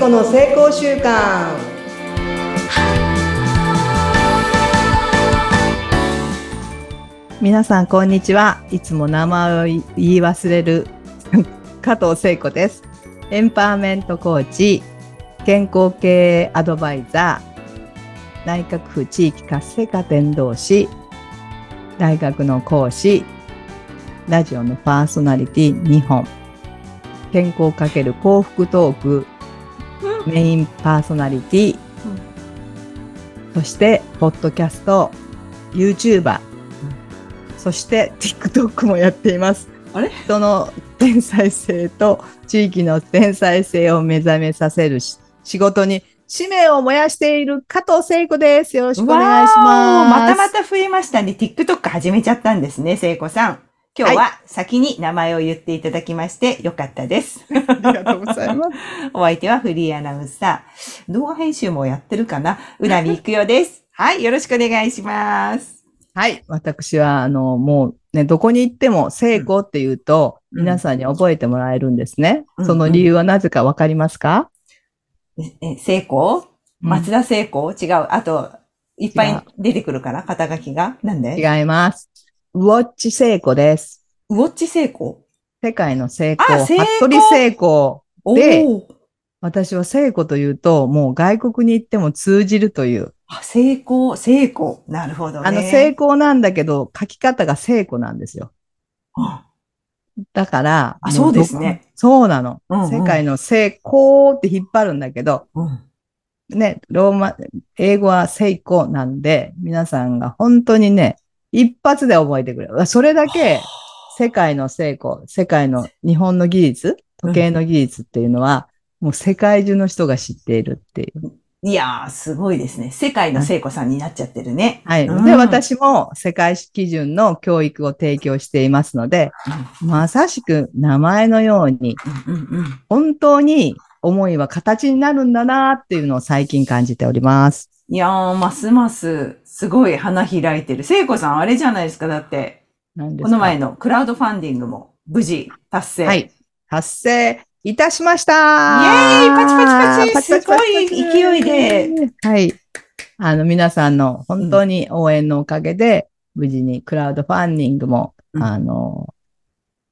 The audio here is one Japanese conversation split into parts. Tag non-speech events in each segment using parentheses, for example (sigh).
子の成功習慣皆さんこんにちは。いつも名前を言い忘れる (laughs) 加藤聖子です。エンパワーメントコーチ健康経営アドバイザー内閣府地域活性化伝道師大学の講師ラジオのパーソナリティ2本健康×幸福トークメインパーソナリティ、そして、ポッドキャスト、YouTuber、そして、TikTok もやっています。あれ？人の天才性と地域の天才性を目覚めさせるし仕事に使命を燃やしている加藤聖子です。よろしくお願いします。またまた増えましたね。TikTok 始めちゃったんですね、聖子さん。今日は先に名前を言っていただきましてよかったです。ありがとうございます。(laughs) お相手はフリーアナウンサー。動画編集もやってるかな？うなみいくよです。(laughs) はい、よろしくお願いします。はい。私は、あの、もうね、どこに行っても聖子って言うと、うん皆さんに覚えてもらえるんですね。うんその理由はなぜかわかりますか、え、聖子？松田聖子？違う。あと、いっぱい出てくるかな？肩書きが？なんで？違います。ウォッチ聖子です。ウォッチ聖子世界の聖子、あ聖子服部聖子。おでー私は聖子というと、もう外国に行っても通じるという。あ、成功、成功。なるほどね。あの、聖子なんだけど、書き方が聖子なんですよ。あだから、あもそうですね。そうなの。うんうん世界の聖子って引っ張るんだけど、うん。ね、ローマ、英語は聖子なんで、皆さんが本当にね、一発で覚えてくれる。それだけ、世界の成功、世界の日本の技術、時計の技術っていうのは、もう世界中の人が知っているっていう。いやー、すごいですね。世界の聖子さんになっちゃってるね。はい。うんで、私も世界基準の教育を提供していますので、まさしく名前のように、うんうんうん。本当に思いは形になるんだなっていうのを最近感じております。いやー、ますます、すごい花開いてる。聖子さん、あれじゃないですか。だって、この前のクラウドファンディングも無事達成。はい。達成いたしましたイエーイパチパチパチすごい勢いで。はい。あの、皆さんの本当に応援のおかげで、無事にクラウドファンディングも、うんあの、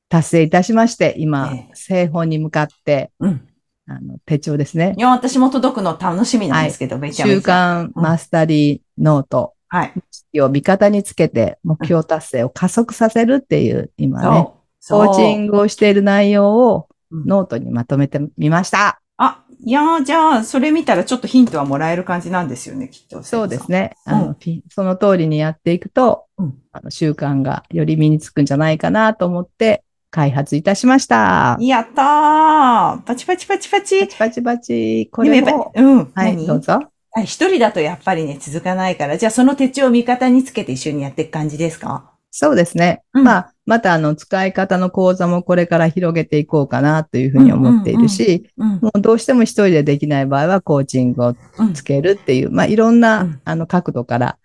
達成いたしまして、今、ええ製本に向かって、うん。あの、手帳ですねい。や、私も届くの楽しみなんですけど、めちゃめ週ちゃ。刊マスタリーノートはい。を味方につけて、目標達成を加速させるっていう、今ね。コーチング。グをしている内容をうんノートにまとめてみました。あ、いやー、じゃあ、それ見たらちょっとヒントはもらえる感じなんですよね、きっと。そうですね。ね。あの、ピその通りにやっていくと、うんあの習慣がより身につくんじゃないかなと思って開発いたしました。やったーパチパチパチパチパチパチパチ。これも、り、うん。はい、何？どうぞ。あ一人だとやっぱりね、続かないから、じゃあその手帳を味方につけて一緒にやっていく感じですか？そうですね。うんまあ、またあの、使い方の講座もこれから広げていこうかなというふうに思っているし、うん。もうどうしても一人でできない場合はコーチングをうんつけるっていう、まあ、いろんな、うんあの、角度から、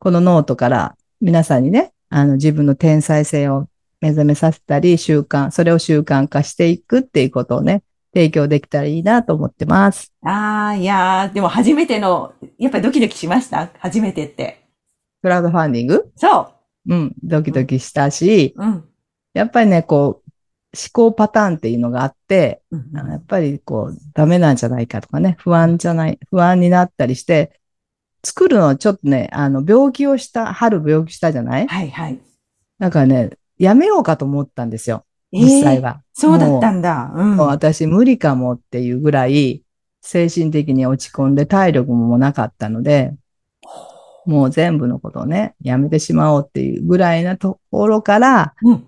このノートから皆さんにね、あの、自分の天才性を目覚めさせたり、習慣、それを習慣化していくっていうことをね、提供できたらいいなと思ってます。ああ、いやー、でも初めての、やっぱりドキドキしました？初めてって。クラウドファンディング？そうん、ドキドキしたし、う。うん。やっぱりね、こう、思考パターンっていうのがあって、うんやっぱりこう、ダメなんじゃないかとかね、不安じゃない、不安になったりして、作るのはちょっとね、あの、病気をした、春病気したじゃない？はいはい。だからね、やめようかと思ったんですよ、えー実際は。そうだったんだ。うん。もう私無理かもっていうぐらい、精神的に落ち込んで体力もなかったので、もう全部のことをね、やめてしまおうっていうぐらいなところからうん。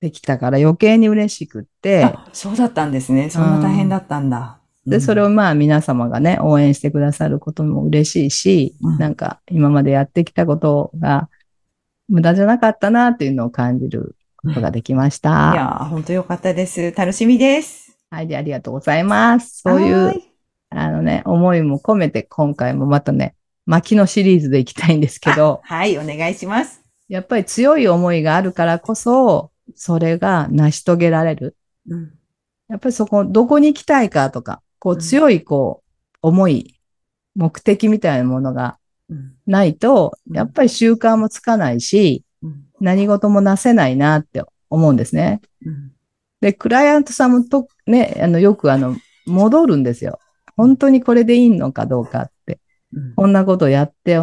できたから余計に嬉しくって、あ、そうだったんですね。そんな大変だったんだ。で、それをを、まあ皆様がね、応援してくださることも嬉しいし、うんなんか今までやってきたことが無駄じゃなかったなっていうのを感じることができましいた。やー、本当よかったです。楽しみです。はい、でありがとうございます。そういう、あのね、思いも込めて今回もまたね、巻きのシリーズでいきたいんですけど、はい、お願いします。やっぱり強い思いがあるからこそ、それが成し遂げられる。うん。やっぱりそこ、どこに行きたいかとか、こう強いこう、思い、目的みたいなものがうんないと、うんやっぱり習慣もつかないし、うん何事もなせないなって思うんですね。うんで、クライアントさんもと、ね、あの、よくあの、戻るんですよ。本当にこれでいいのかどうかって。うんこんなことやって、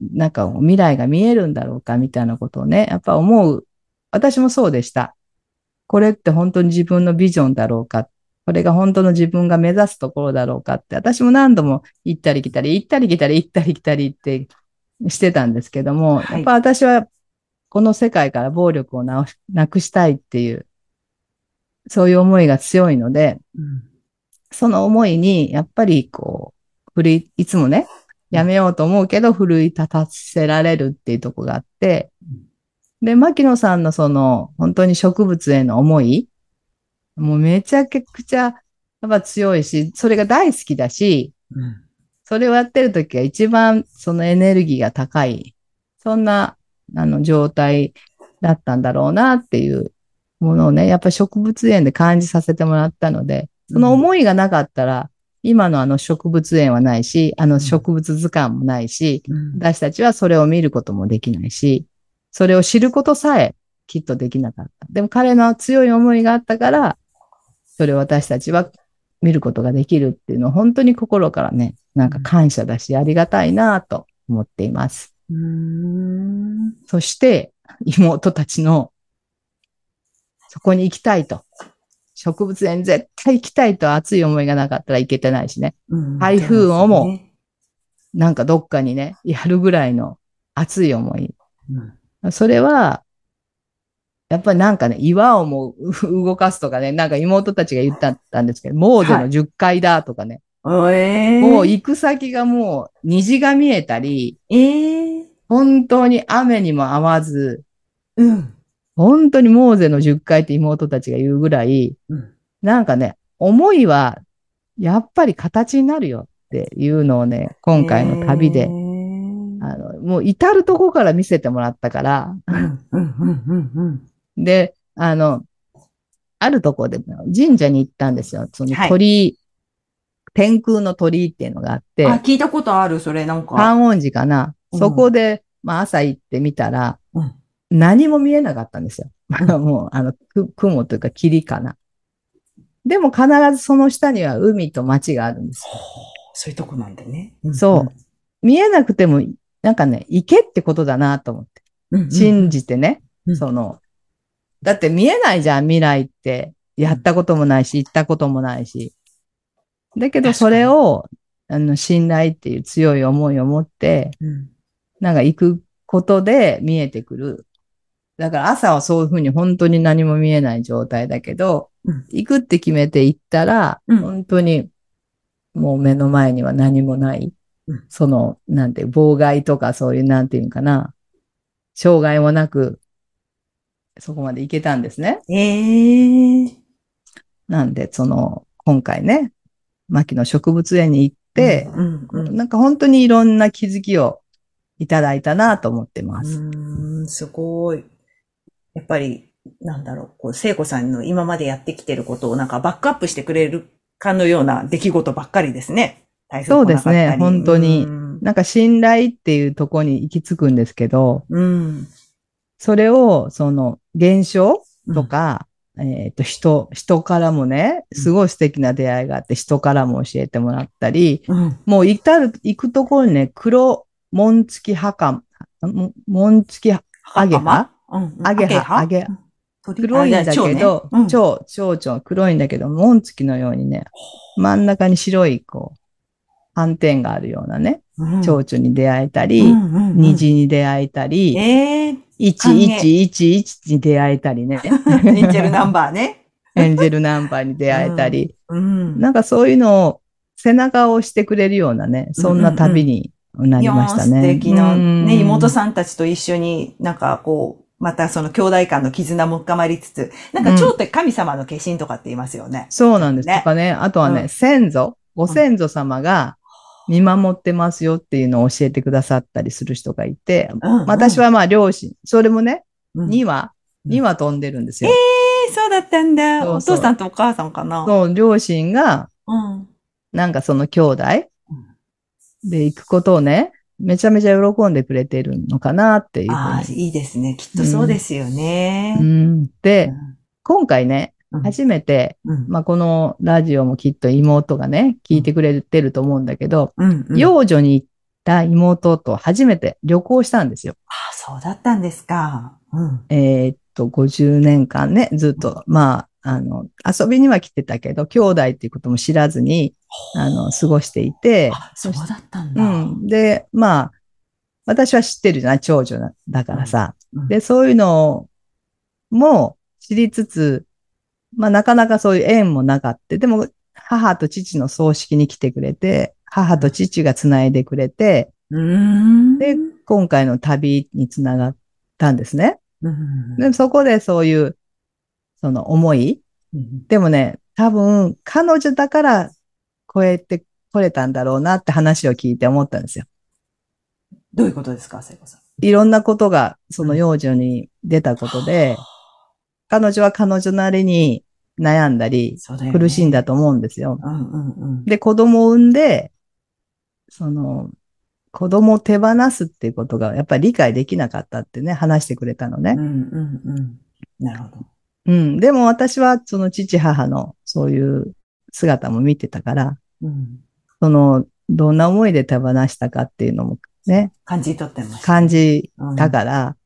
なんか未来が見えるんだろうかみたいなことをね、やっぱ思う。私もそうでした。これって本当に自分のビジョンだろうか。これが本当の自分が目指すところだろうかって、私も何度も行ったり来たり、行ったり来たり、行ったり来たりってしてたんですけども、はい。やっぱ私はこの世界から暴力をなくしたいっていう、そういう思いが強いので、うん。その思いに、やっぱりこう、奮い、いつもね、やめようと思うけど、奮い立たせられるっていうとこがあって、で、牧野さんのその、本当に植物への思い、もうめちゃくちゃ、やっぱ強いし、それが大好きだし、うん。それをやってる時が一番そのエネルギーが高い、そんな、あの、状態だったんだろうなっていうものをね、やっぱり植物園で感じさせてもらったので、その思いがなかったら、今のあの植物園はないし、あの植物図鑑もないし、うん。私たちはそれを見ることもできないし、それを知ることさえきっとできなかった。でも彼の強い思いがあったから、それを私たちは見ることができるっていうのは本当に心からね、なんか感謝だし、ありがたいなと思っています。うーんそして、妹たちの、そこに行きたいと。植物園絶対行きたいと熱い思いがなかったらいけてないしね。うん台風をもなんかどっかにね、やるぐらいの熱い思い。うんそれは、やっぱりなんかね、岩をもう (laughs) 動かすとかね、なんか妹たちが言ったんですけど、モーゼの10階だとかね、おえー。もう行く先がもう虹が見えたり、えー。本当に雨にも合わず、うん。本当にモーゼの10階って妹たちが言うぐらい、うん。なんかね、思いはやっぱり形になるよっていうのをね、今回の旅えで、ー。あの、もう至るとこから見せてもらったから、うんうんうんうんうんで、あの、あるとこで神社に行ったんですよ。そのはい鳥居、天空の鳥居っていうのがあって、あ、聞いたことある、それ、なんか。観音寺かな。うんそこで、まあ朝行ってみたら、うん何も見えなかったんですよ。うん (laughs) もう、あの、く雲というか霧かな。でも必ずその下には海と町があるんですよ。そういうとこなんだね。そう見えなくても、なんかね、行けってことだなと思って。信じてね、うんその、だって見えないじゃん、未来って。やったこともないし、行ったこともないし。だけど、それを、あの、信頼っていう強い思いを持って、うんなんか行くことで見えてくる。だから朝はそういうふうに本当に何も見えない状態だけど、うん行くって決めて行ったら、うん本当にもう目の前には何もない。うんその、なんて、妨害とかそういう、なんていうのかな。障害もなく、そこまで行けたんですね。ええなんで、その、今回ね、牧野植物園に行って、うんうんなんか本当にいろんな気づきをいただいたなと思ってます。うーん、すごい。やっぱり、なんだろう、こう、聖子さんの今までやってきてることをなんかバックアップしてくれるかのような出来事ばっかりですね。そうですね本当にうん。なんか信頼っていうところに行き着くんですけど、うん。それを、その、現象とか、えっと、人、人からもね、すごい素敵な出会いがあって、人からも教えてもらったり、うん。もう至る、行くところにね、黒紋付き墓、ん紋付き、アゲハうん。アゲハアゲハ鳥？黒いんだけど、蝶ね。うん。蝶、蝶々、黒いんだけど、紋付きのようにね、真ん中に白い、こう、斑点があるようなね、うん。蝶々に出会えたり、うんうんうん。虹に出会えたり、ええ歓迎1111に出会えたりね。(laughs) エンジェルナンバーね。エンジェルナンバーに出会えたり、うん。なんかそういうのを背中を押してくれるようなね、そんな旅になりましたね。いやー素敵な、うんね、妹さんたちと一緒になんかこう、またその兄弟間の絆も深まりつつ、なんか蝶って神様の化身とかって言いますよね。そうなんです。ねとかね、あとはね、うん先祖、ご先祖様が見守ってますよっていうのを教えてくださったりする人がいて、うん私はまあ両親、それもね、うん2羽、うん2羽飛んでるんですよ。えーそうだったんだ。そうそうお父さんとお母さんかな。そう、両親が、うん。なんかその兄弟で行くことをね、めちゃめちゃ喜んでくれてるのかなっていうああ。いいですね。きっとそうですよね。うん、で、今回ね、うん初めて、うん。まあ、このラジオもきっと妹がね、聞いてくれてると思うんだけど、うん。うん。幼女に行った妹と初めて旅行したんですよ。ああ、そうだったんですか。うん。えーっと、50年間ね、ずっと、まあ、あの、遊びには来てたけど、兄弟っていうことも知らずに、あの、過ごしていて、あ、そうだったんだ。うん。で、まあ、私は知ってるじゃない長女だだからさ。うんで、そういうのも知りつつ、まあ、なかなかそういう縁もなかった。でも、母と父の葬式に来てくれて、母と父が繋いでくれて。で、今回の旅につながったんですね。うん。で、そこでそういう、その思い。うんでもね、多分、彼女だから超えてこれたんだろうなって話を聞いて思ったんですよ。どういうことですか、聖子さん。いろんなことがその幼女に出たことで、彼女は彼女なりに悩んだり、ね苦しんだと思うんですよ。うんうんうん。で、子供を産んで、その、子供を手放すっていうことがやっぱり理解できなかったってね、話してくれたのねうん。うんうん。なるほど。うん。でも私はその父母のそういう姿も見てたから、うん。その、どんな思いで手放したかっていうのもね、感じ取ってました。感じうんたから、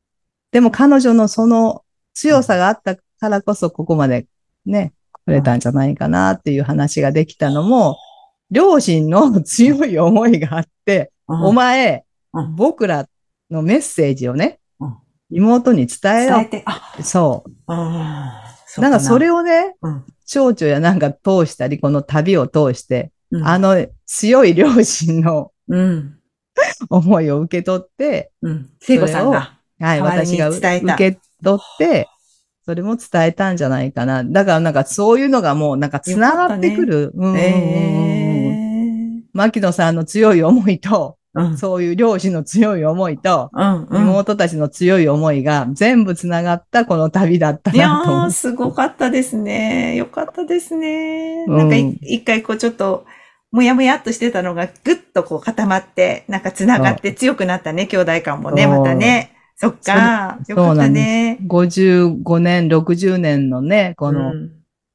でも彼女のその強さがあったからこそここまでね、来れたんじゃないかなっていう話ができたのも、両親の強い思いがあって、うんお前、うん僕らのメッセージをねうん、妹に伝えよ伝えて、あ、う。そう。うん。なんかそれを、をね、うん蝶々やなんか通したり、この旅を通して、うんあ、の強い両親のうん。(laughs) 思いを受け取って、うん。聖子さんが。はい、私が受け取って、それも伝えたんじゃないかな。だからなんかそういうのがもうなんか繋がってくる。うんうんうんうんええ。牧野さんの強い思いと、うん。そういう両親の強い思いと、うん。うん。妹たちの強い思いが全部繋がったこの旅だったなと思う。すごかったですね。よかったですね。うんなんかい一回こうちょっと、もやもやっとしてたのがぐっとこう固まって、なんか繋がって強くなったね、兄弟感もね、またね。そっか。そよかったうなんですね。55年、60年のね、このうん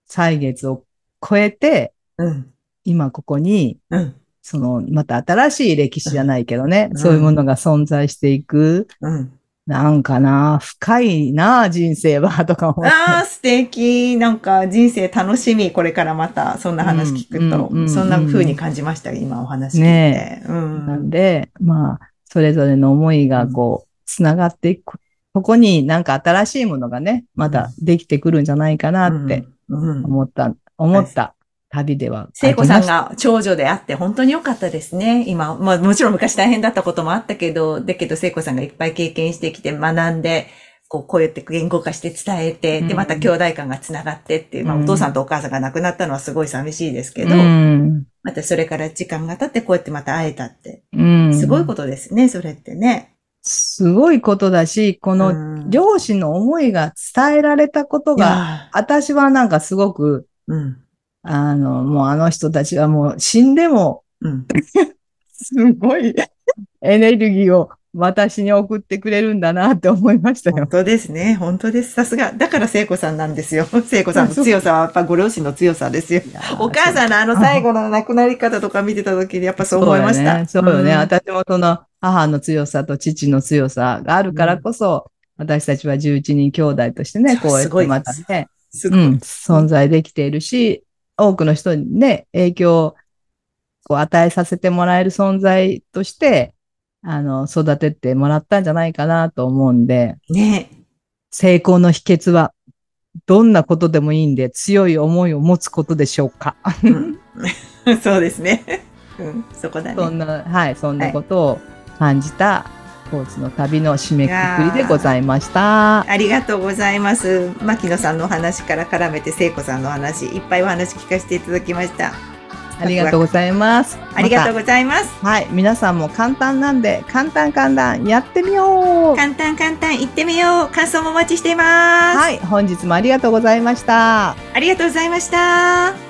歳月を超えて、うん。今ここに、うん。その、また新しい歴史じゃないけどね、うんそういうものが存在していく。うん。なんかな、深いな、人生は、とか思って。ああ、素敵。なんか人生楽しみ。これからまたそんな話聞くと、うんうんうんそんな風に感じました。今お話聞いて。ねうなんん。で、まあ、それぞれの思いがこう、つながっていく。ここになんか新しいものがね、またできてくるんじゃないかなってうん。うん。思った、思った旅では。聖子さんが長女であって本当に良かったですね。今、まあもちろん昔大変だったこともあったけど、だけど聖子さんがいっぱい経験してきて学んで、こう、こうやって言語化して伝えて、で、うんまた兄弟間が繋がってっていう、まあうんお父さんとお母さんが亡くなったのはすごい寂しいですけど、うん。またそれから時間が経ってこうやってまた会えたって、うん。すごいことですね、それってね。すごいことだし、このうん両親の思いが伝えられたことが、が、私はなんかすごく、うん、あの、もうあの人たちはもう死んでも、うん。(laughs) すごい (laughs) エネルギーを私に送ってくれるんだなって思いましたよ。本当ですね。本当です。さすが。だから聖子さんなんですよ。(laughs) 聖子さんの強さはやっぱご両親の強さですよ。お母さんのあの最後の亡くなり方とか見てた時にやっぱそう思いました。そうよね。そうよねん私もその母の強さと父の強さがあるからこそ、私たちは11人兄弟としてね、こうやってまたね。うん、存在できているし、多くの人にね、影響をこう与えさせてもらえる存在として、あの、育ててもらったんじゃないかなと思うんで、ね成功の秘訣は、どんなことでもいいんで、強い思いを持つことでしょうか。うん (laughs) そうですね。うん、そこだね。そんな、はい、そんなことを感じた、高知の旅の締めくくりでございました。ありがとうございます。牧野さんのお話から絡めて聖子さんのお話、いっぱいお話聞かせていただきました。ありがとうございます。ありがとうまございます。たはい、皆さんも簡単なんで、簡単簡単やってみよう簡単簡単行ってみよう。感想もお待ちしています。はい、本日もありがとうございました。ありがとうございました。